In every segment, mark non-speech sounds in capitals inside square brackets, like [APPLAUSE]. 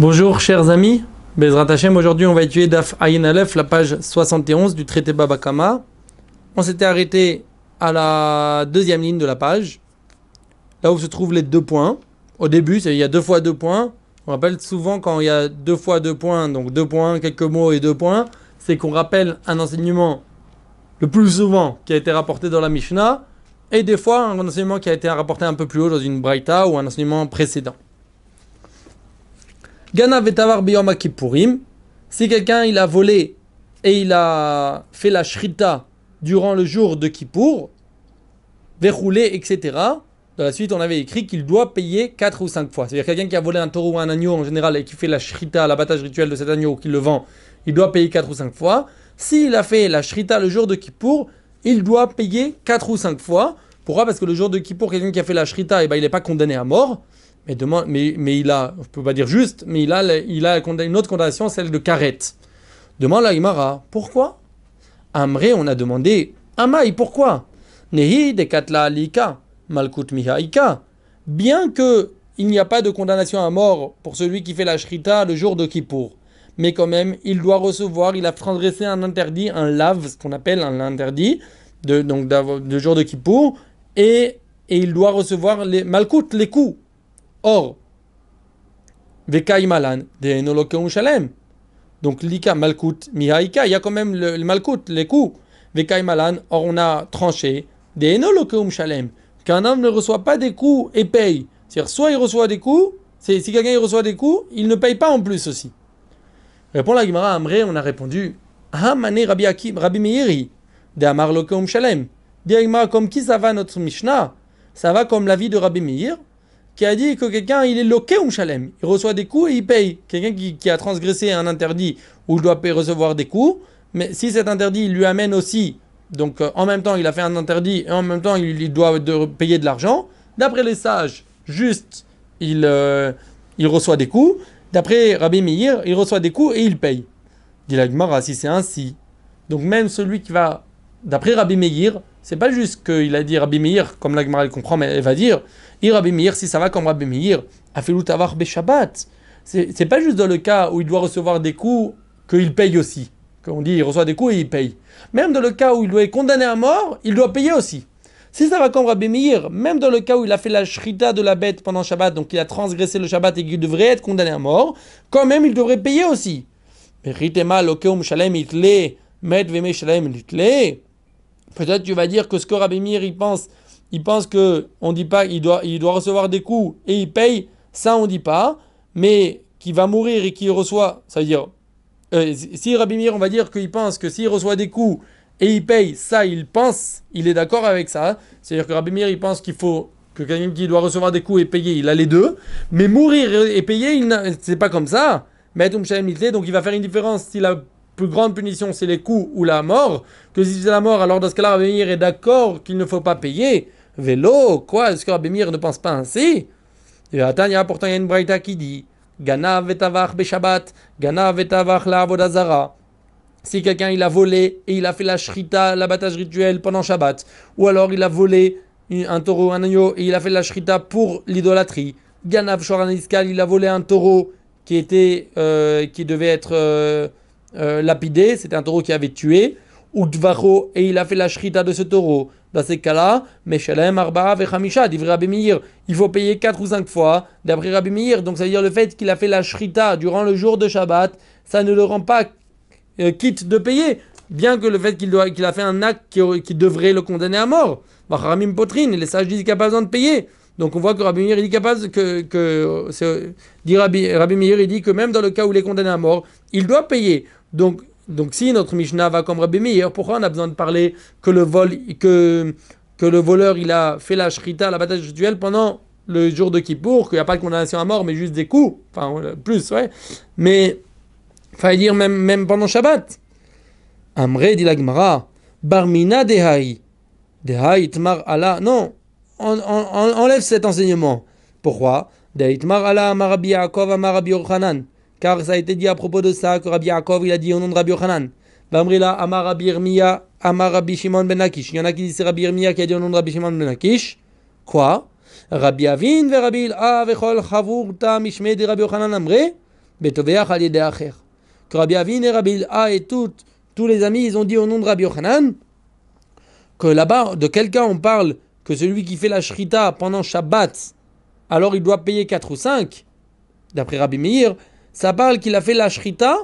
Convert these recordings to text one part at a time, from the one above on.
Bonjour chers amis, Bezrat Hashem, aujourd'hui on va étudier Daf Ayin Aleph, la page 71 du traité Babakama. On s'était arrêté à la deuxième ligne de la page, là où se trouvent les deux points. Au début, il y a deux fois deux points. On rappelle souvent quand il y a deux fois deux points, donc deux points, quelques mots et deux points, c'est qu'on rappelle un enseignement le plus souvent qui a été rapporté dans la Mishnah, et des fois un enseignement qui a été rapporté un peu plus haut dans une Braïta ou un enseignement précédent. Gana vetavar biyom kippurim. Si quelqu'un il a volé et il a fait la shrita durant le jour de Kippour, verroulé, etc. Dans la suite, on avait écrit qu'il doit payer 4 ou 5 fois. C'est-à-dire quelqu'un qui a volé un taureau ou un agneau en général et qui fait la shrita, l'abattage rituel de cet agneau, qui le vend, il doit payer 4 ou 5 fois. S'il a fait la shrita le jour de Kippour, il doit payer 4 ou 5 fois. Pourquoi? Parce que le jour de Kippour, quelqu'un qui a fait la shrita, eh ben, il n'est pas condamné à mort. Mais, mais, mais il a, je peux pas dire juste, mais il a, il a une autre condamnation, celle de Karet. Demande la Imara, pourquoi? Amré, on a demandé, Amaï, pourquoi? Nehi de Katla Alika, Malkut Mihaika. Bien que il n'y a pas de condamnation à mort pour celui qui fait la shrita le jour de Kippour, mais quand même, il doit recevoir, il a transgressé un interdit, un lave, ce qu'on appelle un interdit, de, donc de jour de Kippour, et, et il doit recevoir les Malkut, les coups. Or, Vekai Malan, de Shalem. Donc, Lika Malkut Mihaika, il y a quand même le, Malkut, les coups. Vekai Malan, or on a tranché, de Shalem. Qu'un homme ne reçoit pas des coups et paye. C'est-à-dire, soit il reçoit des coups, si quelqu'un reçoit des coups, il ne paye pas en plus aussi. Répond la Gemara Amré, on a répondu Ah, mané Rabbi, Akim, Rabbi Meiri, de Amar Shalem. Dit comme qui ça va notre Mishnah? Ça va comme la vie de Rabbi Meir qui a dit que quelqu'un il est loqué ou shalem, il reçoit des coups et il paye. Quelqu'un qui, a transgressé un interdit où il doit recevoir des coups, mais si cet interdit lui amène aussi, donc euh, en même temps il a fait un interdit et en même temps il, doit payer de l'argent, d'après les sages, juste il, euh, il reçoit des coups, d'après Rabbi Meir, il reçoit des coups et il paye. Dit la Gemara, si c'est ainsi, donc même celui qui va, d'après Rabbi Meir, c'est pas juste qu'il a dit Rabbi Meir, comme la Gemara comprend, mais elle va dire Rabbi Meir, si ça va comme Rabbi Meir, a fait l'outavar Shabbat. C'est pas juste dans le cas où il doit recevoir des coups qu'il paye aussi. Quand on dit il reçoit des coups et il paye. Même dans le cas où il doit être condamné à mort, il doit payer aussi. Si ça va comme Rabbi Meir, même dans le cas où il a fait la shrita de la bête pendant Shabbat, donc il a transgressé le Shabbat et qu'il devrait être condamné à mort, quand même il devrait payer aussi. Peut-être tu vas dire que ce que Rabbi Meir il pense, il pense que on dit pas il doit, il doit recevoir des coups et il paye, ça on dit pas, mais qu'il va mourir et qu'il reçoit, ça veut dire, euh, si Rabbi Mir, on va dire qu'il pense que s'il reçoit des coups et il paye, ça il pense, il est d'accord avec ça, c'est-à-dire que Rabbi Mir il pense qu'il faut que quelqu'un qui doit recevoir des coups et payer, il a les deux, mais mourir et payer, c'est pas comme ça. Mais donc il va faire une différence. Si la plus grande punition c'est les coups ou la mort, que si c'est la mort, alors dans ce cas-là, Rabbi est d'accord qu'il ne faut pas payer. Vélo, quoi Est-ce que Rabbi ne pense pas ainsi? Et Tanya, pourtant, il y a une braïta qui dit Ganav vetavach beshabbat, ganav vetavach la avodazara. Si quelqu'un il a volé et il a fait la shrita, l'abattage rituel pendant Shabbat, ou alors il a volé un taureau, un agneau et il a fait la shrita pour l'idolâtrie. Ganav shoraniskal, il a volé un taureau qui était, euh, qui devait être euh, euh, lapidé, c'était un taureau qui avait tué. Ou dvacho et il a fait la shrita de ce taureau dans ces cas-là, Meshalem Arba Vechamisha, dit Rabbi Meir, il faut payer 4 ou 5 fois, d'après Rabbi Meir. Donc ça veut dire le fait qu'il a fait la shrita durant le jour de Shabbat, ça ne le rend pas euh, quitte de payer, bien que le fait qu'il qu'il a fait un acte qui, devrait le condamner à mort. Ramim Potrine, les sages disent qu'il n'a pas besoin de payer. Donc on voit que Rabbi Meir dit capable que dit Rabbi, Rabbi Meir il dit que même dans le cas où il est condamné à mort, il doit payer. Donc donc si notre Mishnah va comme Rabbi Meir, pourquoi on a besoin de parler que le vol, que, que le voleur il a fait la shrita, la bataille rituelle pendant le jour de Kippour, qu'il n'y a pas de condamnation à mort, mais juste des coups, enfin plus, ouais. Mais fallait dire même, même pendant Shabbat. Amre dit la Gemara, Barmina dehai, dehai itmar ala. Non, on, enlève cet enseignement. Pourquoi? Dehai itmar ala amarabi Yaakov amarabi Yochanan. Car ça a été dit à propos de ça que Rabbi Yaakov il a dit au nom de Rabbi Yochanan. Vamrila Amar Rabbi Irmiya, Amar Rabbi Shimon ben Akish. Il y en a qui disent c'est Rabbi Irmiya qui a dit au nom de Rabbi Shimon ben Akish. Quoi? Rabbi Avin Rabbi vechol chavur ta mishme de Rabbi Amre. Betoveach. Que Rabbi Avin et Rabbi et tous les amis, ils ont dit au nom de Rabbi Yochanan que là-bas, de quelqu'un on parle que celui qui fait la shrita pendant Shabbat, alors il doit payer 4 ou 5. D'après Rabbi Meir, ça parle qu'il a fait la shrita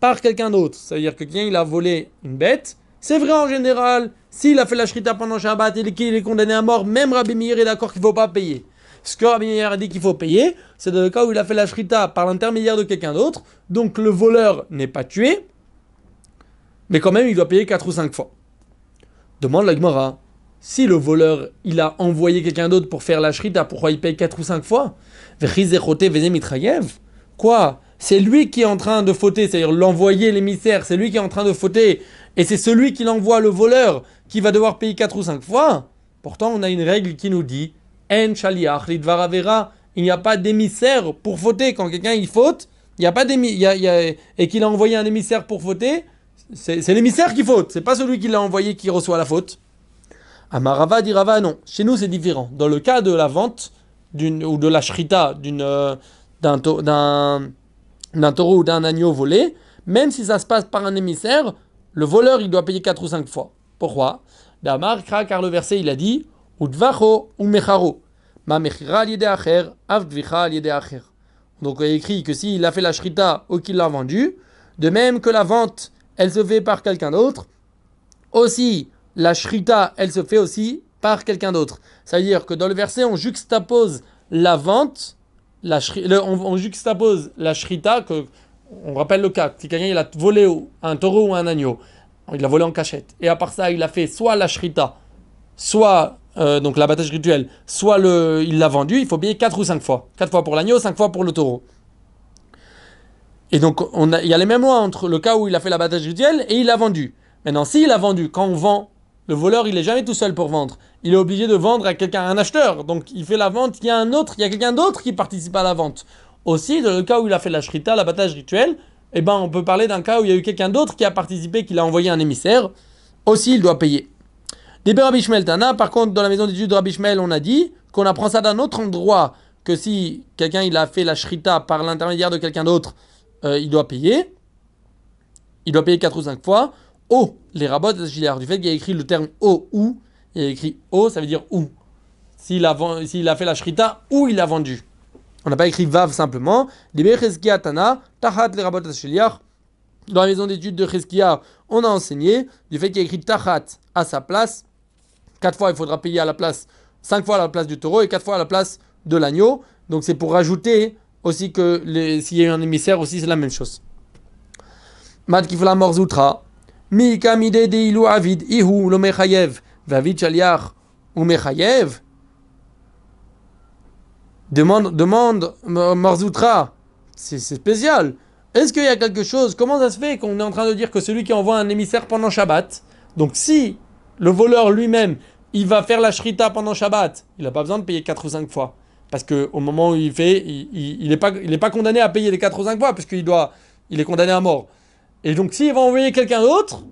par quelqu'un d'autre. C'est-à-dire que quelqu'un il a volé une bête. C'est vrai en général, s'il a fait la shrita pendant Shabbat et qu'il est condamné à mort, même Rabbi Meir est d'accord qu'il ne faut pas payer. Ce que Rabbi Meir a dit qu'il faut payer, c'est dans le cas où il a fait la shrita par l'intermédiaire de quelqu'un d'autre. Donc le voleur n'est pas tué, mais quand même il doit payer 4 ou 5 fois. Demande la Gemara, si le voleur il a envoyé quelqu'un d'autre pour faire la shrita, pourquoi il paye 4 ou 5 fois? Quoi? C'est lui qui est en train de fauter, c'est-à-dire l'envoyer l'émissaire, c'est lui qui est en train de fauter, et c'est celui qui l'envoie le voleur qui va devoir payer 4 ou 5 fois. Pourtant, on a une règle qui nous dit En shaliach il n'y a pas d'émissaire pour fauter. Quand quelqu'un il faute, il n'y a pas d'émissaire, et qu'il a envoyé un émissaire pour fauter, c'est l'émissaire qui faute, c'est pas celui qui l'a envoyé qui reçoit la faute. Amarava dit Rava, non. Chez nous, c'est différent. Dans le cas de la vente ou de la shrita euh, d'un taureau ou d'un agneau volé, même si ça se passe par un émissaire, le voleur, il doit payer 4 ou 5 fois. Pourquoi? Damar car le verset, il a dit Udvacho ou mecharo. Ma mechira acher, avdvicha acher. Donc, il écrit que s'il a fait la shrita ou qu'il l'a vendu, de même que la vente, elle se fait par quelqu'un d'autre, aussi, la shrita, elle se fait aussi par quelqu'un d'autre. C'est-à-dire que dans le verset, on juxtapose la vente, on, juxtapose la shrita, que, on rappelle le cas, si quelqu'un il a volé un taureau ou un agneau, il l'a volé en cachette, et à part ça, il a fait soit la shrita, soit euh, donc l'abattage rituel, soit le, il l'a vendu, il faut payer 4 ou 5 fois. 4 fois pour l'agneau, 5 fois pour le taureau. Et donc, on il y a les mêmes lois entre le cas où il a fait l'abattage rituel et il l'a vendu. Maintenant, s'il a vendu, quand on vend le voleur, il n'est jamais tout seul pour vendre. Il est obligé de vendre à quelqu'un, un acheteur. Donc, il fait la vente, il y a un autre, il y a quelqu'un d'autre qui participe à la vente. Aussi, dans le cas où il a fait la shrita, l'abattage rituel, eh ben, on peut parler d'un cas où il y a eu quelqu'un d'autre qui a participé, qui l'a envoyé un émissaire. Aussi, il doit payer. Des Rabbi Tana, par contre, dans la maison d'études de Rabbi on a dit qu'on apprend ça d'un autre endroit que si quelqu'un il a fait la shrita par l'intermédiaire de quelqu'un d'autre, euh, il doit payer. Il doit payer 4 ou 5 fois. O, les rabots du fait qu'il a écrit le terme O ou, il a écrit O, ça veut dire ou. S'il a, s'il a fait la shrita ou il a vendu. On n'a pas écrit Vav simplement. Tana, Tahat les rabots Dans la maison d'études de Cheskia, on a enseigné du fait qu'il a écrit Tahat à sa place. Quatre fois, il faudra payer à la place, cinq fois à la place du taureau et quatre fois à la place de l'agneau. Donc c'est pour rajouter aussi que s'il y a eu un émissaire aussi, c'est la même chose. Mad kifla morzoutra. Mi kamide de ilu avid ihu lo mechayev. Vavid ou mechayev? Demande, demande Morzoutra. C'est spécial. Est-ce qu'il y a quelque chose Comment ça se fait qu'on est en train de dire que celui qui envoie un émissaire pendant Shabbat, donc si le voleur lui-même, il va faire la shrita pendant Shabbat, il n'a pas besoin de payer 4 ou 5 fois. Parce qu'au moment où il fait, il n'est pas, il pas condamné à payer les 4 ou 5 fois, puisqu'il doit, il est condamné à mort. Et donc, s'il va envoyer quelqu'un d'autre,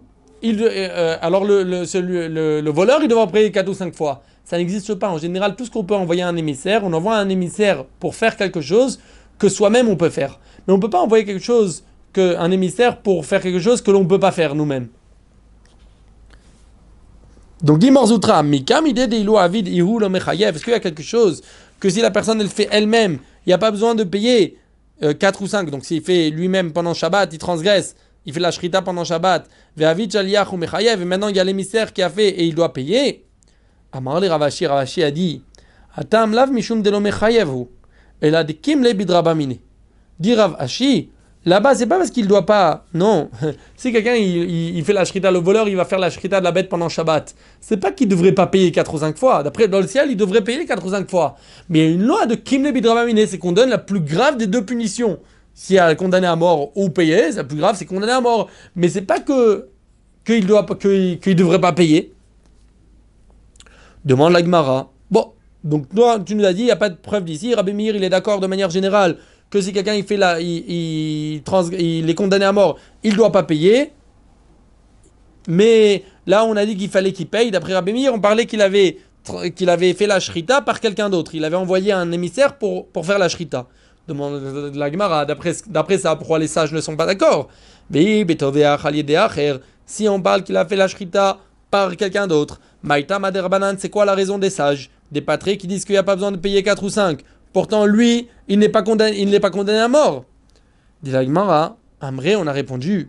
euh, alors le, le, le, voleur, il devra payer 4 ou 5 fois. Ça n'existe pas. En général, tout ce qu'on peut envoyer à un émissaire, on envoie un émissaire pour faire quelque chose que soi-même on peut faire. Mais on ne peut pas envoyer quelque chose, que, un émissaire pour faire quelque chose que l'on ne peut pas faire nous-mêmes. Donc, dit Mikam idée de avid Est-ce qu'il y a quelque chose que si la personne elle fait elle-même, il n'y a pas besoin de payer 4 euh, ou 5. Donc s'il fait lui-même pendant Shabbat, il transgresse, il fait la shrita pendant Shabbat, et maintenant il y a l'émissaire qui a fait et il doit payer. Amar le Ravashi, Ravashi a dit Atam lav mishum de lo Et de kim le bidrabamine. Dit Ravashi, Là-bas, c'est pas parce qu'il doit pas. Non. [LAUGHS] si quelqu'un il, fait la shrita, le voleur, il va faire la shrita de la bête pendant Shabbat. C'est pas qu'il devrait pas payer 4 ou 5 fois. D'après, dans le ciel, il devrait payer 4 ou 5 fois. Mais il y a une loi de Kimle Bidramamine, c'est qu'on donne la plus grave des deux punitions. S'il y a condamné à mort ou payé, la plus grave, c'est condamné à mort. Mais c'est pas que qu'il doit qu'il devrait pas payer. Demande la Gemara. Bon, donc toi, tu nous l'as dit, il n'y a pas de preuve d'ici. Rabbi Meir, il est d'accord de manière générale que si quelqu'un il fait la, il, il, est condamné à mort, il doit pas payer. Mais là, on a dit qu'il fallait qu'il paye. D'après Rabbi Meir, on parlait qu'il avait, qu'il avait fait la shrita par quelqu'un d'autre. Il avait envoyé un émissaire pour, pour faire la shrita. Demande la Gemara, d'après ça, pourquoi les sages ne sont pas d'accord Si on parle qu'il a fait la shrita par quelqu'un d'autre, Maïta Maderbanan, c'est quoi la raison des sages? Des patrés qui disent qu'il n'y a pas besoin de payer 4 ou 5. Pourtant, lui, il n'est pas condamné, pas condamné à mort. Dit la Gemara, Amré, on a répondu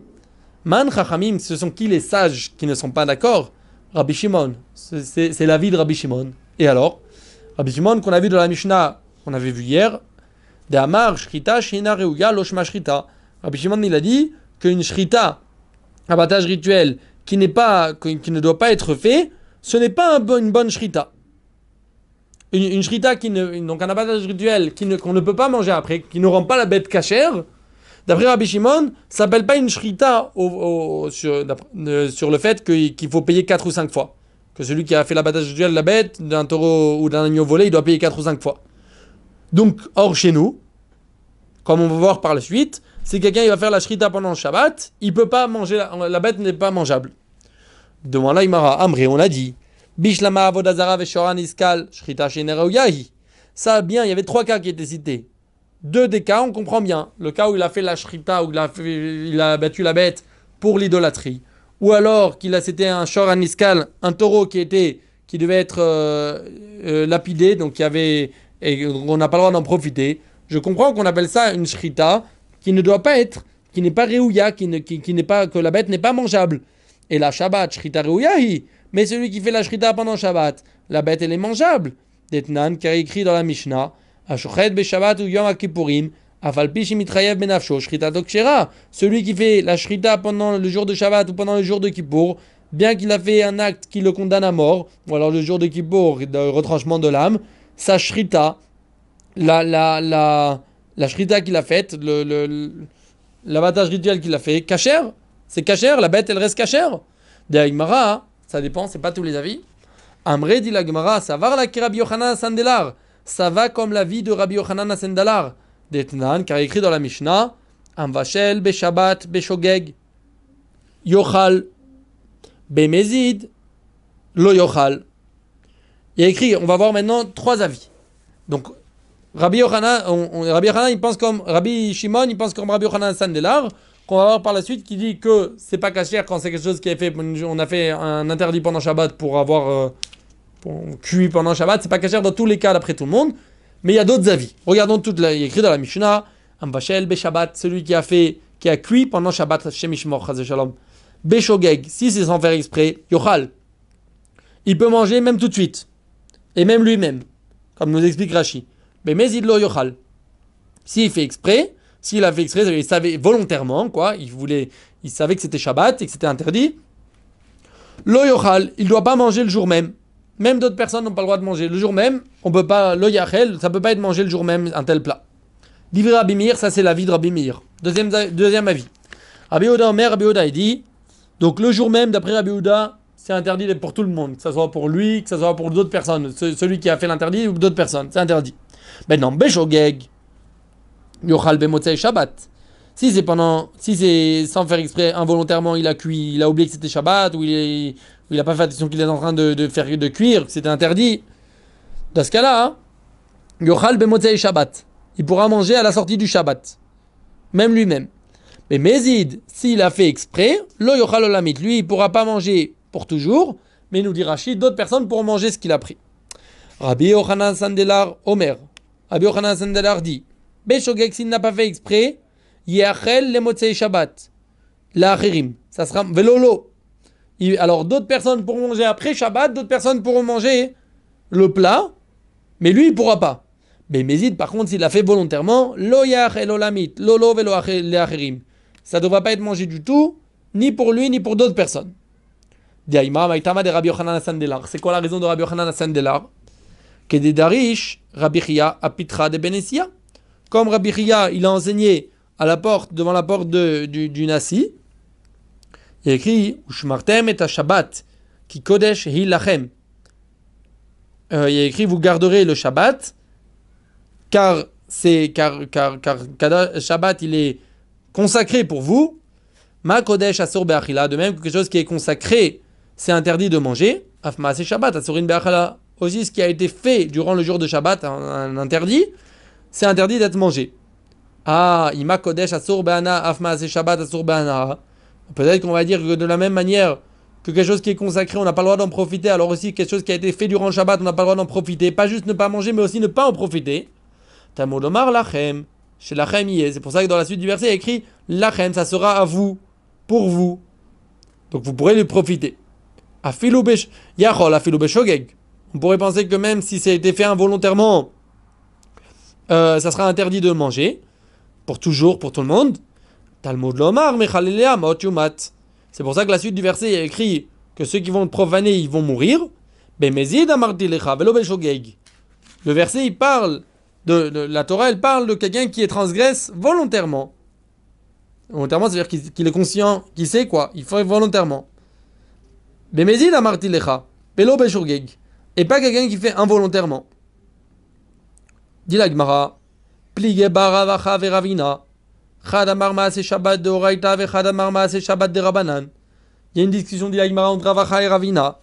Man Chachamim, ce sont qui les sages qui ne sont pas d'accord? Rabbi Shimon. C'est l'avis de Rabbi Shimon. Et alors? Rabbi Shimon, qu'on a vu dans la Mishnah, qu'on avait vu hier, de Amar Shrita Shina Reuya Loshma Shrita. Rabbi Shimon, il a dit qu'une Shrita, abattage rituel, qui, n'est pas, qui ne doit pas être fait, ce n'est pas un, une bonne Shrita. Une, une Shrita, qui ne, donc un abattage rituel qu'on ne, ne peut pas manger après, qui ne rend pas la bête cachère, D'après Rabbi Shimon, ça s'appelle pas une shrita sur, le fait qu'il faut payer 4 ou 5 fois. Que celui qui a fait l'abattage duel de la bête, d'un taureau ou d'un agneau volé, il doit payer 4 ou 5 fois. Donc, hors chez nous, comme on va voir par la suite, si quelqu'un il va faire la shrita pendant le Shabbat, il peut pas manger, la, bête n'est pas mangeable. Devant l'Aïmara, Amré, on l'a dit. Bishlama avodazara veshoran iskal, shrita Ça, bien, il y avait trois cas qui étaient cités. Deux des cas, on comprend bien. Le cas où il a fait la shrita, où il a, il battu la bête pour l'idolâtrie. Ou alors qu'il a c'était un shor aniskal, un taureau qui était qui devait être euh, euh, lapidé, donc qui avait et on n'a pas le droit d'en profiter. Je comprends qu'on appelle ça une shrita qui ne doit pas être, qui n'est pas réouya, qui ne, qui, n'est pas que la bête n'est pas mangeable. Et la Shabbat shrita réouyahi. Mais celui qui fait la shrita pendant Shabbat, la bête elle est mangeable. Detnan qui a écrit dans la Mishnah Shabbat ou Yom Kippourim, benafsho, Celui qui fait la shrita pendant le jour de Shabbat ou pendant le jour de Kippour, bien qu'il a fait un acte qui le condamne à mort, ou alors le jour de Kippour, de retranchement de l'âme, sa shrita, la, la, la, la shrita qu'il a faite, le, le, rituel qu'il a fait, kacher, c'est kacher, la bête elle reste kacher. De ça dépend, c'est pas tous les avis. Amré dit la Gemara, ça va la Sandelar comme la vie de Rabbi Yochanan Asendalar, d'Etnan, car écrit dans la Mishnah, Amvashel Beshabbat Beshogeg, Yochal, Bemezid, Lo Yochal. Il y a écrit, on va voir maintenant trois avis. Donc, Rabbi Yochanan, Rabbi Yochanan, il pense comme Rabbi Shimon, il pense comme Rabbi Yochanan Sandelar, qu'on va voir par la suite, qui dit que c'est pas caché quand c'est quelque chose qui est fait, on a fait un interdit pendant Shabbat pour avoir euh, cuit pendant Shabbat, c'est pas cachère dans tous les cas d'après tout le monde, mais il y a d'autres avis. Regardons tout, il y a écrit dans la Mishnah, Ambachel, Beshabbat, celui qui a fait, qui a cuit pendant Shabbat, Shemishmor, Shalom. Beshogeg, si c'est sans faire exprès, Yochal. Il peut manger même tout de suite. Et même lui-même, comme nous explique Rashi. Mais mais il lo Yochal. S'il fait exprès, s'il a fait exprès, il savait volontairement, quoi, il voulait, il savait que c'était Shabbat et que c'était interdit. Lo Yochal, il ne doit pas manger le jour même. Même d'autres personnes n'ont pas le droit de manger. Le jour même, on peut pas, le yachel, ça peut pas être mangé le jour même, un tel plat. Divré Rabbi ça c'est l'avis de Rabbi Deuxième, deuxième avis. Rabbi Oda Omer, Rabbi il dit, donc le jour même, d'après Rabbi Oda, c'est interdit pour tout le monde, que ce soit pour lui, que ce soit pour d'autres personnes, celui qui a fait l'interdit ou d'autres personnes, c'est interdit. Maintenant, Beshogeg, Yochal Bemotzei Shabbat. Si c'est pendant, si c'est sans faire exprès, involontairement, il a cuit, il a oublié que c'était Shabbat, ou il n'a pas fait attention qu'il est en train de, faire de cuire, que c'était interdit. Dans ce cas-là, hein, Yochal Bemotzei Shabbat. Il pourra manger à la sortie du Shabbat. Même lui-même. Mais Mézid, s'il a fait exprès, lo Yochal Olamit, lui, il pourra pas manger pour toujours, mais nous dit Rachid, d'autres personnes pourront manger ce qu'il a pris. Rabbi Yochanan Sandelar Omer. Rabbi Yochanan Sandelar dit, Beshogek, s'il n'a pas fait exprès, Yachel le Motzei Shabbat. L'achirim. Ça sera velolo. Alors d'autres personnes pourront manger après Shabbat, d'autres personnes pourront manger le plat, mais lui il pourra pas. Mais Mézid par contre s'il l'a fait volontairement, lo yachel olamit, lolo velo. Ça ne devra pas être mangé du tout, ni pour lui ni pour d'autres personnes. C'est quoi la raison de Rabbi Yochanan Sandelar Que des darish, Rabbi Chia apitra de Benesia. Comme Rabbi Chia, il a enseigné à la porte, devant la porte de, du, du Nasi, il écrit Ushmartem et Shabbat, qui Kodesh Hilachem. Euh, il a écrit Vous garderez le Shabbat, car c'est car, car, car, Shabbat il est consacré pour vous. Ma Kodesh Asur de même que quelque chose qui est consacré, c'est interdit de manger. Afma c'est Shabbat, Asurin Aussi, ce qui a été fait durant le jour de Shabbat, un interdit, c'est interdit d'être mangé. Ah, Ima Kodesh Asur Be'ana Afma Shabbat Asur Be'ana. Peut-être qu'on va dire que de la même manière que quelque chose qui est consacré, on n'a pas le droit d'en profiter, alors aussi quelque chose qui a été fait durant le Shabbat, on n'a pas le droit d'en profiter. Pas juste ne pas manger, mais aussi ne pas en profiter. Tamodomar Lachem. Chez Lachem C'est pour ça que dans la suite du verset, il y a écrit Lachem, ça sera à vous, pour vous. Donc vous pourrez lui profiter. On pourrait penser que même si ça a été fait involontairement, euh, ça sera interdit de manger. Pour toujours, pour tout le monde. Talmud Lomar, C'est pour ça que la suite du verset est écrit que ceux qui vont profaner, ils vont mourir. Le verset, il parle de, la Torah, elle parle de quelqu'un qui transgresse volontairement. Volontairement, c'est-à-dire qu'il est conscient, qu'il sait quoi, il fait volontairement. Bemezid amartilecha, pelo Et pas quelqu'un qui fait involontairement. Dit la Gemara, plige baravacha veravina. Chad amar maase shabbat de oraita ve chad amar maase shabbat de rabanan. Il y a une discussion dit la Gemara entre Ravacha et Ravina.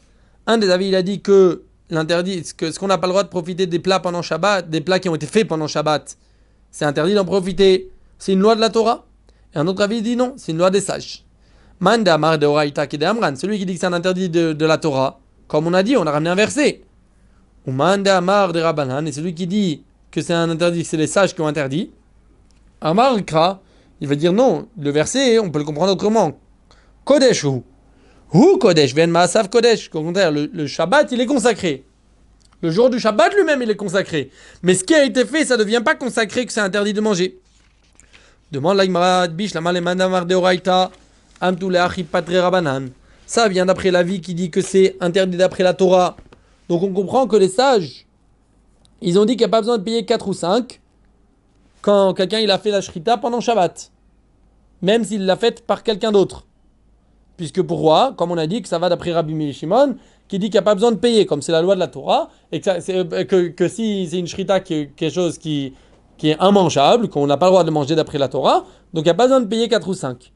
Un des avis, il a dit que l'interdit, ce qu'on n'a pas le droit de profiter des plats pendant Shabbat, des plats qui ont été faits pendant Shabbat, c'est interdit d'en profiter. C'est une loi de la Torah. Et un autre avis dit non, c'est une loi des sages. Manda de Amran, celui qui dit que c'est un interdit de, la Torah, comme on a dit, on a ramené un verset. Ou Manda Amar de Rabbanan, et celui qui dit que c'est un interdit, c'est les sages qui ont interdit. Amar Kra, il va dire non, le verset, on peut le comprendre autrement. Kodesh ou. Ou Kodesh, Ven Maasav Kodesh. Au contraire, le, Shabbat, il est consacré. Le jour du Shabbat lui-même, il est consacré. Mais ce qui a été fait, ça ne devient pas consacré que c'est interdit de manger. Demande l'Aïmara, Bish, la de Oraita. Ça vient d'après la vie qui dit que c'est interdit d'après la Torah. Donc on comprend que les sages, ils ont dit qu'il n'y a pas besoin de payer 4 ou 5 quand quelqu'un il a fait la shrita pendant Shabbat. Même s'il l'a faite par quelqu'un d'autre. Puisque pour roi, comme on a dit, que ça va d'après Rabbi Shimon, qui dit qu'il n'y a pas besoin de payer, comme c'est la loi de la Torah, et que, euh, que, si c'est une shrita qui est quelque chose qui, qui est immangeable, qu'on n'a pas le droit de manger d'après la Torah, donc il n'y a pas besoin de payer 4 ou 5.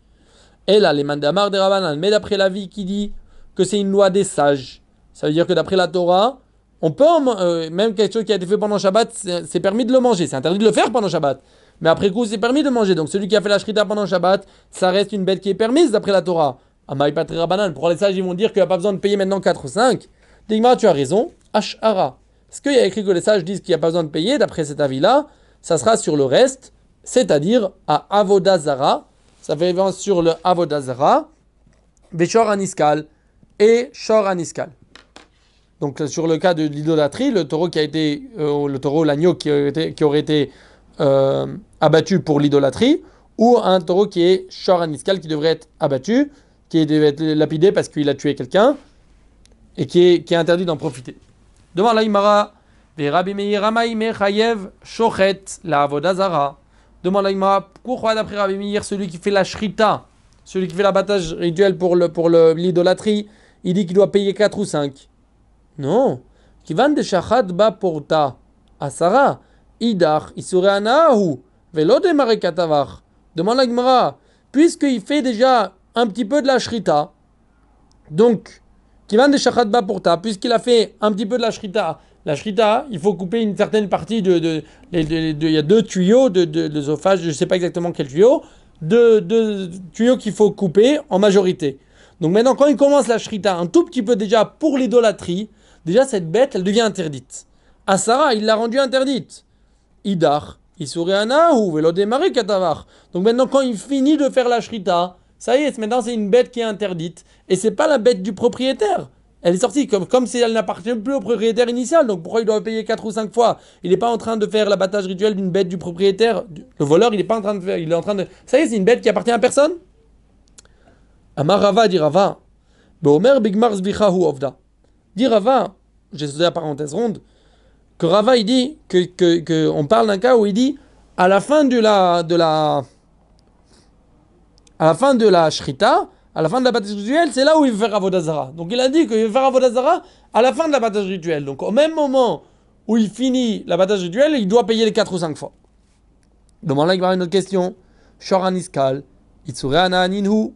Et là, les mandamar de Rabbanan, mais d'après la vie qui dit que c'est une loi des sages, ça veut dire que d'après la Torah, on peut, euh, même quelque chose qui a été fait pendant Shabbat, c'est permis de le manger. C'est interdit de le faire pendant Shabbat. Mais après coup, c'est permis de manger. Donc celui qui a fait la shrita pendant Shabbat, ça reste une bête qui est permise d'après la Torah. Amai Patri Rabbanan. Pour les sages, ils vont dire qu'il n'y a pas besoin de payer maintenant 4 ou 5. Digma, tu as raison. Ashara. Ce qu'il y a écrit que les sages disent qu'il n'y a pas besoin de payer, d'après cet avis-là, ça sera sur le reste, c'est-à-dire à Avodazara, ça fait référence sur le Avodazara, Beshor Aniskal et Shor Aniskal. Donc sur le cas de l'idolâtrie, le taureau qui a été, euh, le taureau, l'agneau qui, aurait été euh, abattu pour l'idolâtrie, ou un taureau qui est Shor Aniskal qui devrait être abattu, qui devrait être lapidé parce qu'il a tué quelqu'un, et qui est, interdit d'en profiter. Devant l'Aïmara, Rabbi Meir Mechayev Shochet la Avodazara. Demande l'Aïma, pourquoi d'après Rabbi celui qui fait la shrita, celui qui fait l'abattage rituel pour l'idolâtrie, il dit qu'il doit payer 4 ou 5 Non. Kivan de shachat ba porta. Asara. Isure anahu. Velo de katavar. Demande l'Aïma, puisqu'il fait déjà un petit peu de la shrita, donc, Kivan de shachat ba porta, puisqu'il a fait un petit peu de la shrita, la shrita, il faut couper une certaine partie de. Il y a deux tuyaux de, de, je ne sais pas exactement quel tuyau, deux, tuyaux qu'il faut couper en majorité. Donc maintenant, quand il commence la shrita, un tout petit peu déjà pour l'idolâtrie, déjà cette bête, elle devient interdite. Asara, il l'a rendue interdite. Idar, Isuriana ou Velo Katavar. Donc maintenant, quand il finit de faire la shrita, ça y est, maintenant c'est une bête qui est interdite. Et c'est pas la bête du propriétaire. Elle est sortie comme, comme si elle n'appartenait plus au propriétaire initial. Donc pourquoi il doit payer 4 ou 5 fois? Il n'est pas en train de faire l'abattage rituel d'une bête du propriétaire. Le voleur, il n'est pas en train de faire. Il est en train de. Ça y est, c'est une bête qui appartient à personne? Amarava dit Rava. Beomer bigmar zbichahu ovda. Dit Rava, j'ai sauté la parenthèse ronde, que Rava il dit que, que, que on parle d'un cas où il dit à la fin de la de la à la fin de la shrita, à la fin de l'abattage rituel, c'est là où il veut faire Avodazara. Donc il a dit qu'il veut faire Avodazara à la fin de l'abattage rituel. Donc au même moment où il finit l'abattage rituel, il doit payer les 4 ou 5 fois. Demande là, une autre question. Shoraniskal, Itsureana Aninhu,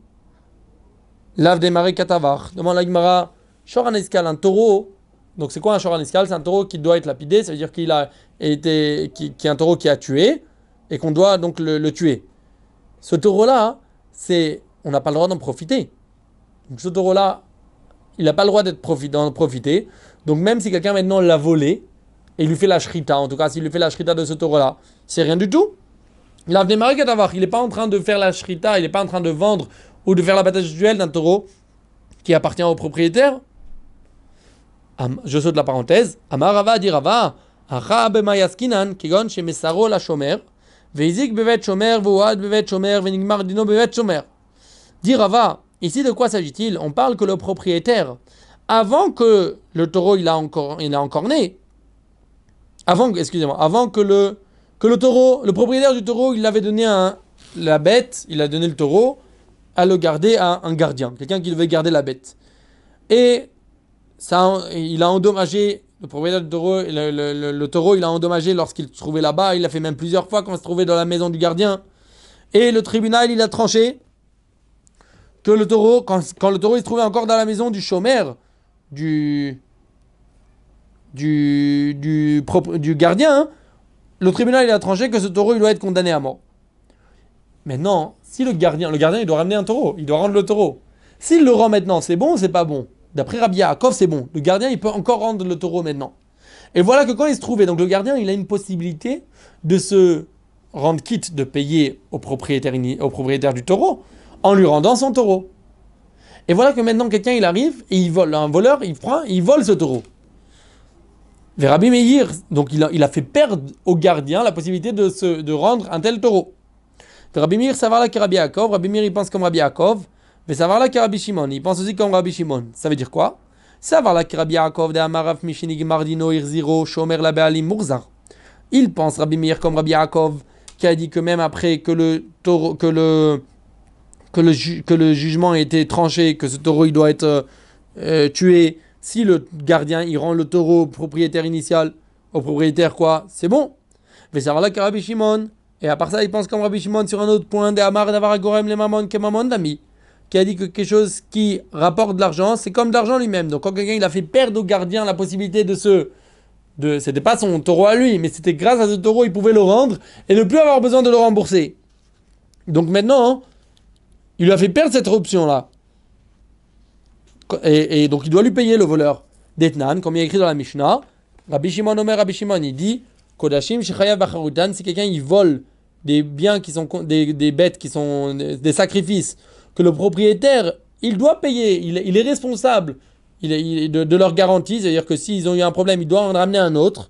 Lav Demare Katavar. Demande la Gemara, Shoraniskal, un taureau. Donc c'est quoi un Shoraniskal C'est un taureau qui doit être lapidé, ça veut dire qu'il a été, qui, est un taureau qui a tué et qu'on doit donc le tuer. Ce taureau-là, c'est, on n'a pas le droit d'en profiter. Donc ce taureau-là, il n'a pas le droit d'en profiter. Donc même si quelqu'un maintenant l'a volé, et il lui fait la shrita, en tout cas s'il lui fait la shrita de ce taureau-là, c'est rien du tout. Il a venu il n'est pas en train de faire la shrita, il n'est pas en train de vendre ou de faire l'abattage rituel d'un taureau qui appartient au propriétaire. Je saute la parenthèse. Amarava dirava, acha bemayaskinan, kigon shemesaro la veizik bevet voad bevet venigmar bevet. Dirava, ici de quoi s'agit-il? On parle que le propriétaire, avant que le taureau il a encore, né, avant, excusez-moi, avant que le, taureau, le propriétaire du taureau, il avait donné un, la bête, il a donné le taureau à le garder à un gardien, quelqu'un qui devait garder la bête. Et ça, il a endommagé, le propriétaire du taureau, le taureau, il a endommagé lorsqu'il se trouvait là-bas, il l'a fait même plusieurs fois quand il se trouvait dans la maison du gardien. Et le tribunal, il a tranché que le taureau, quand, le taureau se trouvait encore dans la maison du chômeur, du, du, du, gardien, hein, le tribunal il a tranché que ce taureau il doit être condamné à mort. Maintenant, si le gardien, le gardien il doit ramener un taureau, il doit rendre le taureau. S'il le rend maintenant, c'est bon ou c'est pas bon? D'après Rabbi Yaakov, c'est bon. Le gardien il peut encore rendre le taureau maintenant. Et voilà que quand il se trouvait, donc le gardien il a une possibilité de se rendre quitte de payer au propriétaire, au propriétaire du taureau en lui rendant son taureau. Et voilà que maintenant quelqu'un il arrive et il vole, un voleur il prend, il vole ce taureau. Rabbi Meir, donc il a, fait perdre au gardien la possibilité de, se, rendre un tel taureau. Rabbi Meir, savoir là que Rabbi Yaakov, Rabbi Meir il pense comme Rabbi Yaakov, mais savoir là que Rabbi Shimon, il pense aussi comme Rabbi Shimon. Ça veut dire quoi? Savoir là que Rabbi Yaakov de Amaraf Mishinig Mardino Irziro Shomer la Be'alim Murzar. Il pense Rabbi Meir comme Rabbi Yaakov qui a dit que même après que le taureau, que le que le, que le jugement ait été tranché, que ce taureau il doit être euh, euh, tué, si le gardien il rend le taureau au propriétaire initial, au propriétaire quoi, c'est bon. Mais ça va là que Rabbi Shimon. Et à part ça, il pense comme Rabbi Shimon sur un autre point de Amar d'avoir Gorem les mamon que mamon d'ami, qui a dit que quelque chose qui rapporte de l'argent, c'est comme de l'argent lui-même. Donc quand quelqu'un il a fait perdre au gardien la possibilité de se de c'était pas son taureau à lui, mais c'était grâce à ce taureau il pouvait le rendre et ne plus avoir besoin de le rembourser. Donc maintenant, il lui a fait perdre cette option-là. Et, et donc il doit lui payer le voleur. D'Etnan, comme il a écrit dans la Mishnah, Rabbi Shimon Omer, Rabbi Shimon, il dit Kodashim si quelqu'un il vole des biens qui sont des, bêtes qui sont des sacrifices que le propriétaire il doit payer, il, est- est responsable il est, est de, leur garantie, c'est-à-dire que s'ils ont eu un problème, il doit en ramener un autre.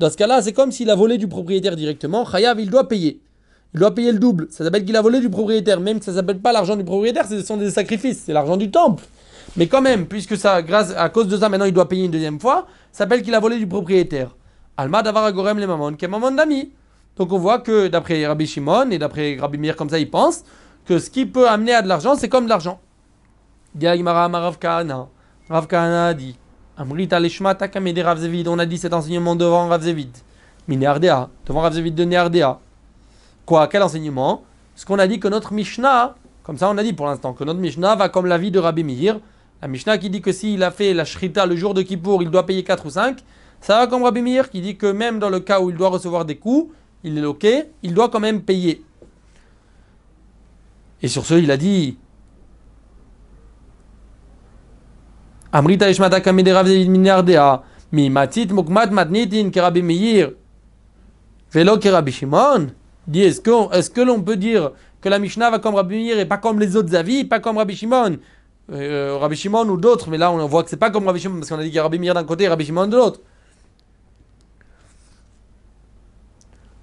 Dans ce cas-là, c'est comme s'il a volé du propriétaire directement. Chayav, il doit payer. Il doit payer le double. Ça s'appelle qu'il a volé du propriétaire, même que ça s'appelle pas l'argent du propriétaire, ce sont des sacrifices, c'est l'argent du temple. Mais quand même, puisque ça, grâce à cause de ça, maintenant il doit payer une deuxième fois, ça s'appelle qu'il a volé du propriétaire. Alma davar agorem les mamon, qui mamon d'ami. Donc on voit que d'après Rabbi Shimon et d'après Rabbi Meir, comme ça, il pense que ce qui peut amener à de l'argent, c'est comme de l'argent. Rav Kahana. Rav Kahana a dit. On a dit cet enseignement devant Rav Zevid. Minéardéa. Devant Rav Zevid de Néardéa. Quoi Quel enseignement? Ce qu'on a dit que notre Mishnah, comme ça on a dit pour l'instant, que notre Mishnah va comme l'avis de Rabbi Meir. La Mishnah qui dit que s'il a fait la Shrita le jour de Kippour, il doit payer 4 ou 5. Ça va comme Rabbi Meir qui dit que même dans le cas où il doit recevoir des coups, il est ok, il doit quand même payer. Et sur ce, il a dit Amrita Matit Mukmat Matnitin Kerabi Meir, Shimon. Dit est-ce que, est-ce que l'on peut dire que la Mishnah va comme Rabbi Meir et pas comme les autres avis, pas comme Rabbi Shimon? Euh, Rabbi Shimon ou d'autres, mais là on voit que c'est pas comme Rabbi Shimon parce qu'on a dit qu'il y a Rabbi Meir d'un côté et Rabbi Shimon de l'autre.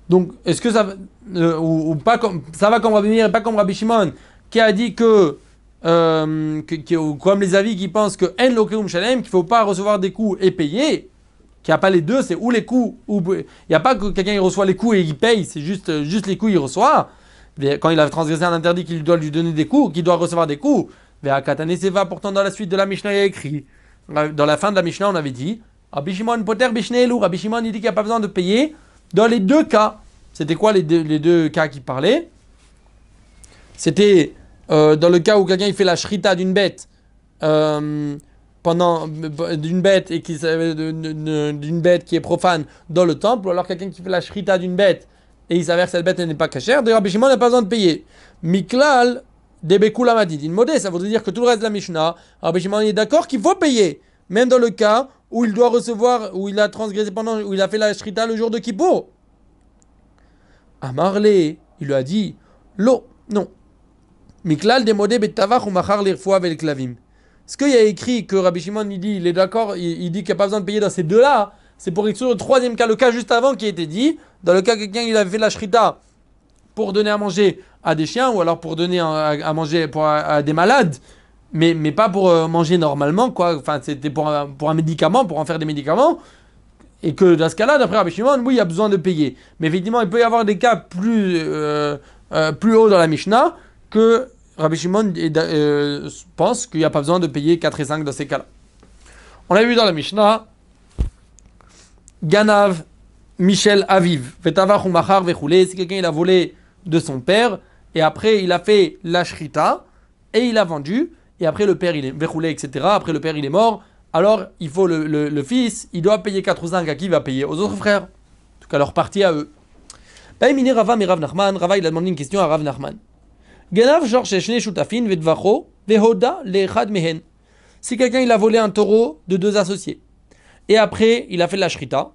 Donc, est-ce que ça euh, ou, pas comme ça va comme Rabbi Meir et pas comme Rabbi Shimon qui a dit que, euh, ou comme les avis qui pensent que en lokeum shalem qu'il faut pas recevoir des coups et payer, qu'il n'y a pas les deux, c'est ou les coups ou il n'y a pas que quelqu'un reçoit les coups et il paye, c'est juste euh, juste les coups il reçoit. Quand il a transgressé un interdit qu'il doit lui donner des coups, qu'il doit recevoir des coups. Katane Seva, pourtant dans la suite de la Mishnah il a écrit. Dans la fin de la Mishnah on avait dit Rabbi Shimon Poter Bishnelu, Rabbi Shimon il dit qu'il n'y a pas besoin de payer dans les deux cas. C'était quoi les deux, les deux cas qui parlaient? C'était euh, dans le cas où quelqu'un il fait la shrita d'une bête euh, pendant d'une bête et qui d'une bête qui est profane dans le temple, ou alors quelqu'un qui fait la shrita d'une bête et il s'avère que cette bête n'est pas cachère, de Rabbi Shimon n'a pas besoin de payer. Miklal Debekula Madid. modé, ça voudrait dire que tout le reste de la Mishnah, Rabbi est d'accord qu'il faut payer, même dans le cas où il doit recevoir, où il a transgressé pendant, où il a fait la shrita le jour de Kippour. Amarle, il lui a dit, l'eau, non. Miklal demodé betavach ou machar l'irfoa vel klavim. Ce qu'il y a écrit que Rabbi Shimon il dit, il est d'accord, il, dit qu'il n'y a pas besoin de payer dans ces deux-là, c'est pour exclure le troisième cas, le cas juste avant qui a été dit. Dans le cas quelqu'un il avait fait la shrita pour donner à manger à des chiens ou alors pour donner à, manger pour, à, des malades, mais, mais pas pour euh, manger normalement, quoi. Enfin, c'était pour un, médicament, pour en faire des médicaments. Et que dans ce cas-là, d'après Rabbi Shimon, oui, il y a besoin de payer. Mais effectivement, il peut y avoir des cas plus, euh, euh, plus hauts dans la Mishnah que Rabbi Shimon pense qu'il n'y a pas besoin de payer 4 et 5 dans ces cas-là. On a vu dans la Mishnah, Ganav, Michel Aviv, Vetavach Machar si quelqu'un il a volé de son père, et après il a fait la shrita, et il a vendu, et après le père il est verroulé, etc. Après le père il est mort, alors il faut le, fils, il doit payer 4 ou 5 à qui il va payer? Aux autres frères. En tout cas, leur partie à eux. Rava mais Rav Nachman, Rava il a demandé une question à Rav Nachman. Si quelqu'un il a volé un taureau de deux associés, et après il a fait la shrita,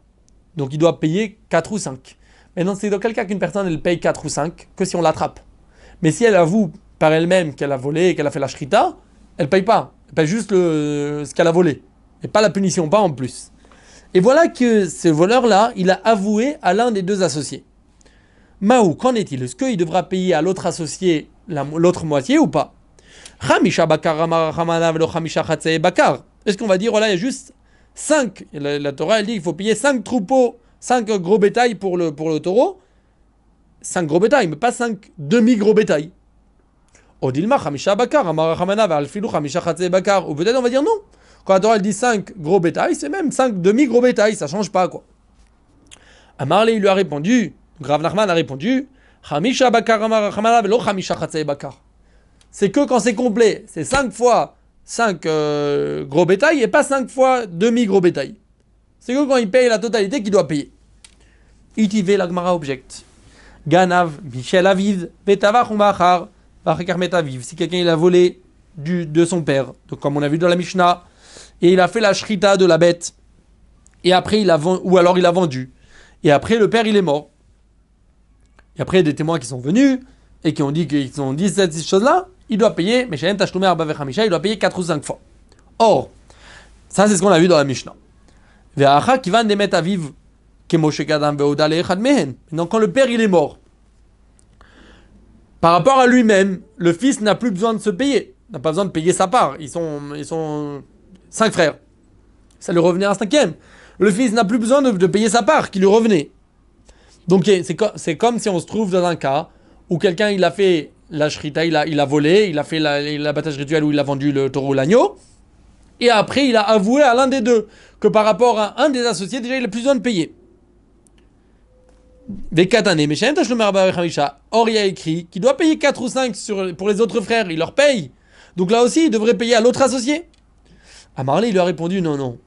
donc il doit payer 4 ou 5. Maintenant, c'est dans quel cas qu'une personne elle paye 4 ou 5 que si on l'attrape. Mais si elle avoue par elle-même qu'elle a volé et qu'elle a fait la shrita, elle paye pas. Elle paye juste le, ce qu'elle a volé. Et pas la punition, pas en plus. Et voilà que ce voleur-là, il a avoué à l'un des deux associés. Maou, qu'en est-il? Est-ce qu'il devra payer à l'autre associé l'autre moitié ou pas? Est-ce qu'on va dire, voilà, il y a juste 5, la, Torah elle dit qu'il faut payer 5 troupeaux, 5 gros bétails pour le, pour le taureau, 5 gros bétails, mais pas 5 demi-gros bétails. Odilma Khamisha Bakar, Bakar. Ou peut-être on va dire non. Quand la Torah elle dit 5 gros bétails, c'est même 5 demi-gros bétails, ça change pas quoi. Amarle il lui a répondu, Grav Nachman a répondu. C'est que quand c'est complet, c'est 5 fois 5 euh, gros bétail et pas 5 fois demi gros bétail. C'est que quand il paye la totalité qu'il doit payer. Itivé l'agmara object. Ganav, Michel Aviv, Betavach Umachar. Si quelqu'un il a volé du, de son père, donc comme on a vu dans la Mishnah, et il a fait la shrita de la bête, et après il a ou alors il a vendu, et après le père il est mort. Et après il y a des témoins qui sont venus et qui ont dit qu'ils ont dit cette chose-là, il doit payer, mais il doit payer 4 ou 5 fois. Or, ça c'est ce qu'on a vu dans la Mishnah. Donc quand le père il est mort, par rapport à lui-même, le fils n'a plus besoin de se payer, n'a pas besoin de payer sa part. Ils sont, ils sont cinq frères. Ça lui revenait un cinquième. Le fils n'a plus besoin de, payer sa part qui lui revenait. Donc c'est comme si on se trouve dans un cas où quelqu'un il a fait la shrita, il a, volé, il a fait l'abattage rituel où il a vendu le taureau ou l'agneau. Et après, il a avoué à l'un des deux que par rapport à un des associés, déjà, il a plus besoin de payer. Or, il a écrit qu'il doit payer 4 ou 5 sur, pour les autres frères, il leur paye. Donc là aussi, il devrait payer à l'autre associé. Amarli, il lui a répondu non, non.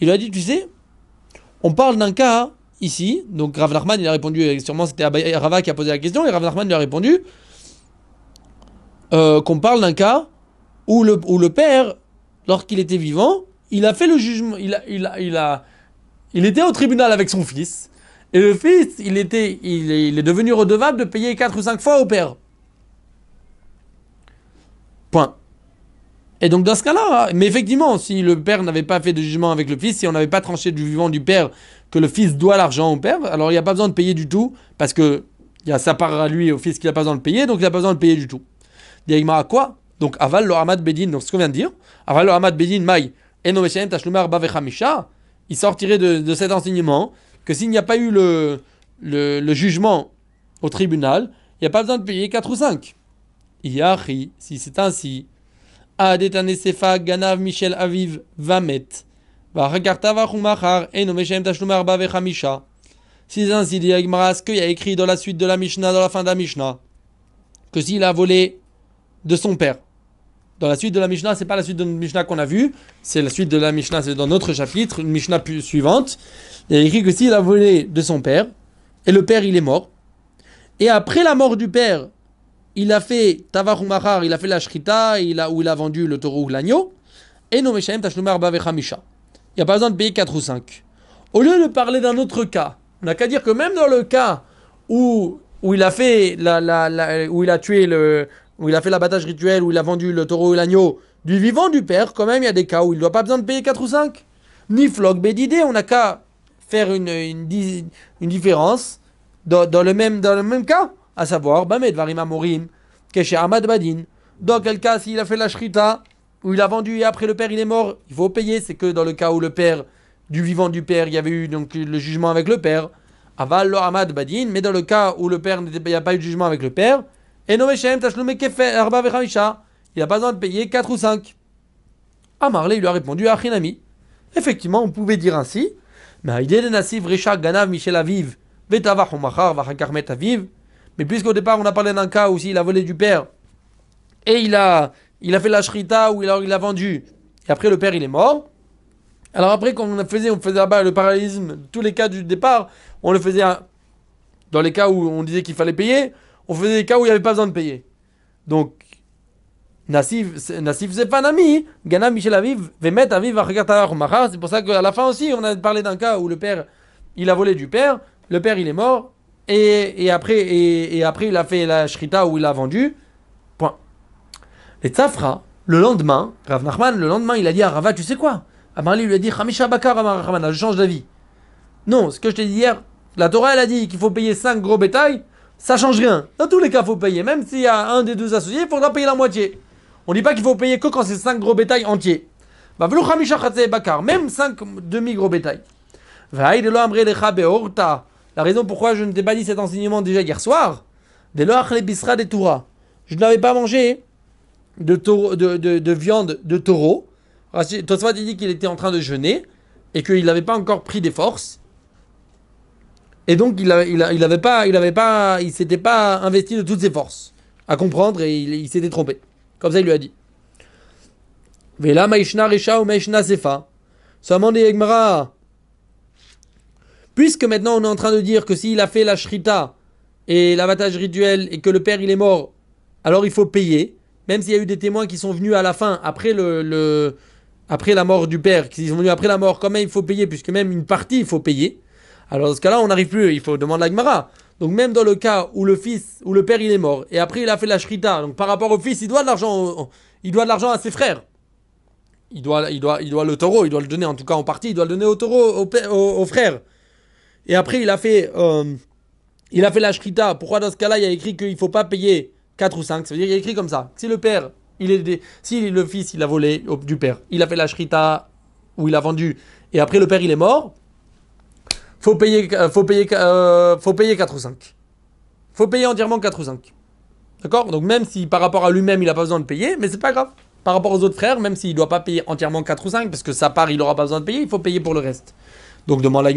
Il lui a dit, tu sais, on parle d'un cas ici. Donc Rav Nachman, il a répondu, sûrement c'était Rava qui a posé la question, et Rav Nachman lui a répondu euh, qu'on parle d'un cas où le, où le père, lorsqu'il était vivant, il a fait le jugement, il a, il a, il a, il était au tribunal avec son fils, et le fils, il, était, il, est, il est devenu redevable de payer 4 ou 5 fois au père. Point. Et donc dans ce cas-là, mais effectivement, si le père n'avait pas fait de jugement avec le fils, si on n'avait pas tranché du vivant du père que le fils doit l'argent au père, alors il n'y a pas besoin de payer du tout, parce que il y part à lui au fils qu'il n'a pas besoin de payer, donc il n'a pas besoin de payer du tout. Diagma à quoi? Donc aval le hamad bedin, donc ce qu'on vient de dire, aval le hamad bedin mai il sortirait de, cet enseignement que s'il n'y a pas eu le, jugement au tribunal, il n'y a pas besoin de payer 4 ou 5. Yahi, si c'est ainsi, Ganav Michel Aviv Vamet. Si ainsi, dit y a écrit dans la suite de la Mishnah, dans la fin de la Mishnah, que s'il a volé de son père, dans la suite de la Mishnah, c'est pas la suite de la Mishnah qu'on a vue, c'est la suite de la Mishnah, c'est dans notre chapitre, une Mishnah suivante. Il y a écrit que s'il a volé de son père, et le père il est mort, et après la mort du père, il a fait Tavachumachar, il a fait la Shrita, où il a vendu le taureau ou l'agneau, et no Meshaim Tashlumar Bavechamisha. Il n'y a pas besoin de payer 4 ou 5. Au lieu de parler d'un autre cas, on n'a qu'à dire que même dans le cas où, où il a fait la, la, où il a tué le, où il a fait l'abattage rituel, où il a vendu le taureau ou l'agneau du vivant du père, quand même il y a des cas où il doit pas besoin de payer 4 ou 5. Ni flog bédidé, on n'a qu'à faire une, différence dans, le même, dans le même cas, à savoir, Keshe Ahmad Badin. Dans quel cas, s'il a fait la shrita, où il a vendu et après le père il est mort, il faut payer. C'est que dans le cas où le père, du vivant du père, il y avait eu donc le jugement avec le père. Aval lo Ahmad Badin, mais dans le cas où le père il n'y a pas eu de jugement avec le père, et no Meshem Tashlume Arba il n'a pas besoin de payer 4 ou 5. Amarle, il lui a répondu à Achinami. Effectivement, on pouvait dire ainsi. Mais il de Nassif Risha Ganav Michel Aviv, Vetavach Machar Vachakarmet Aviv. Mais puisqu'au départ, on a parlé d'un cas où s'il a volé du père et il a, il a fait la shrita ou il a, il a vendu, et après le père il est mort. Alors après, quand on faisait, on faisait là-bas le parallélisme, tous les cas du départ, on le faisait dans les cas où on disait qu'il fallait payer, on faisait des cas où il n'y avait pas besoin de payer. Donc, Nassif, Nassif c'est pas un ami. Gana Michel Aviv, Vemet Aviv, C'est pour ça qu'à la fin aussi, on a parlé d'un cas où le père, il a volé du père, le père il est mort, et, après, et, après il a fait la shrita où il a vendu. Point. Et Tzafra, le lendemain, Rav Nachman, le lendemain, il a dit à Rava, tu sais quoi? Amarli lui a dit, Hamisha Bakar, je change d'avis. Non, ce que je t'ai dit hier, la Torah, elle a dit qu'il faut payer 5 gros bétails ça change rien. Dans tous les cas, il faut payer. Même s'il y a un des deux associés, il faudra payer la moitié. On ne dit pas qu'il faut payer que quand c'est 5 gros bétails entiers. Même 5 demi-gros bétails. La raison pourquoi je ne t'ai pas dit cet enseignement déjà hier soir, je n'avais pas mangé de, de, de, de, viande de taureau. Tosfat dit qu'il était en train de jeûner et qu'il n'avait pas encore pris des forces. Et donc il avait, il, avait pas, il avait pas, il s'était pas investi de toutes ses forces à comprendre et il, s'était trompé. Comme ça il lui a dit. Vela maishna risha ou maishna sefa. Seulement des Puisque maintenant on est en train de dire que s'il a fait la shrita et l'abattage rituel et que le père il est mort, alors il faut payer. Même s'il y a eu des témoins qui sont venus à la fin après le, après la mort du père, qui sont venus après la mort, quand même il faut payer puisque même une partie il faut payer. Alors dans ce cas-là, on n'arrive plus, il faut demander à Gemara. Donc même dans le cas où le fils, où le père il est mort, et après il a fait la shrita, donc par rapport au fils, il doit de l'argent, il doit de l'argent à ses frères. Il doit, il, doit, il doit le taureau, il doit le donner en tout cas en partie, il doit le donner au taureau, au, frère. Et après il a fait, euh, il a fait la shrita. Pourquoi dans ce cas-là il a écrit qu'il ne faut pas payer 4 ou 5 Ça veut dire qu'il a écrit comme ça. Si le père, il est, si le fils il a volé du père, il a fait la shrita où il a vendu, et après le père il est mort, faut payer, euh, faut payer, euh, faut payer 4 ou 5. Faut payer entièrement 4 ou 5. D'accord? Donc même si par rapport à lui-même, il n'a pas besoin de payer, mais c'est pas grave. Par rapport aux autres frères, même s'il ne doit pas payer entièrement 4 ou 5, parce que sa part, il n'aura pas besoin de payer, il faut payer pour le reste. Donc demande à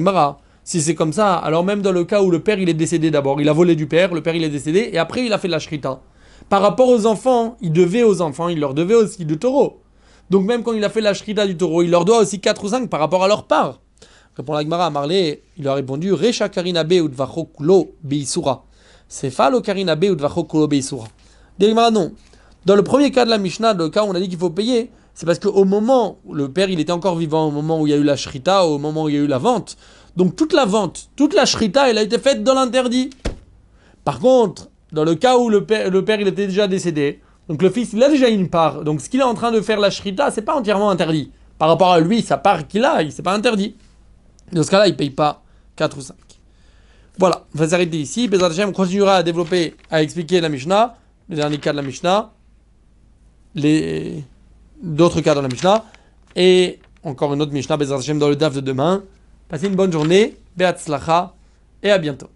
Si c'est comme ça, alors même dans le cas où le père est décédé d'abord, il a volé du père, le père il est décédé, et après il a fait la shrita. Par rapport aux enfants, il devait aux enfants, il leur devait aussi du taureau. Donc même quand il a fait la shrita du taureau, il leur doit aussi 4 ou 5 par rapport à leur part. Répond la Gemara à Marley, il a répondu Recha Karina Be ou Dvachokulo Beisura. C'est Falo Karina Be ou Dvachokulo Beisura. Gemara non. Dans le premier cas de la Mishnah, le cas où on a dit qu'il faut payer, c'est parce qu'au moment où le père il était encore vivant, au moment où il y a eu la shrita, au moment où il y a eu la vente, donc toute la vente, toute la shrita, elle a été faite dans l'interdit. Par contre, dans le cas où le père, le il était déjà décédé, donc le fils il a déjà une part, donc ce qu'il est en train de faire la shrita, c'est pas entièrement interdit. Par rapport à lui, sa part qu'il a, c'est pas interdit. Dans ce cas-là, il paye pas 4 ou 5. Voilà, on va s'arrêter ici. Bezat Hashem continuera à développer, à expliquer la Mishnah, le dernier cas de la Mishnah, les d'autres cas dans la Mishnah, et encore une autre Mishnah, Bezat Hashem dans le DAF de demain. Passez une bonne journée, Beat Slacha, et à bientôt.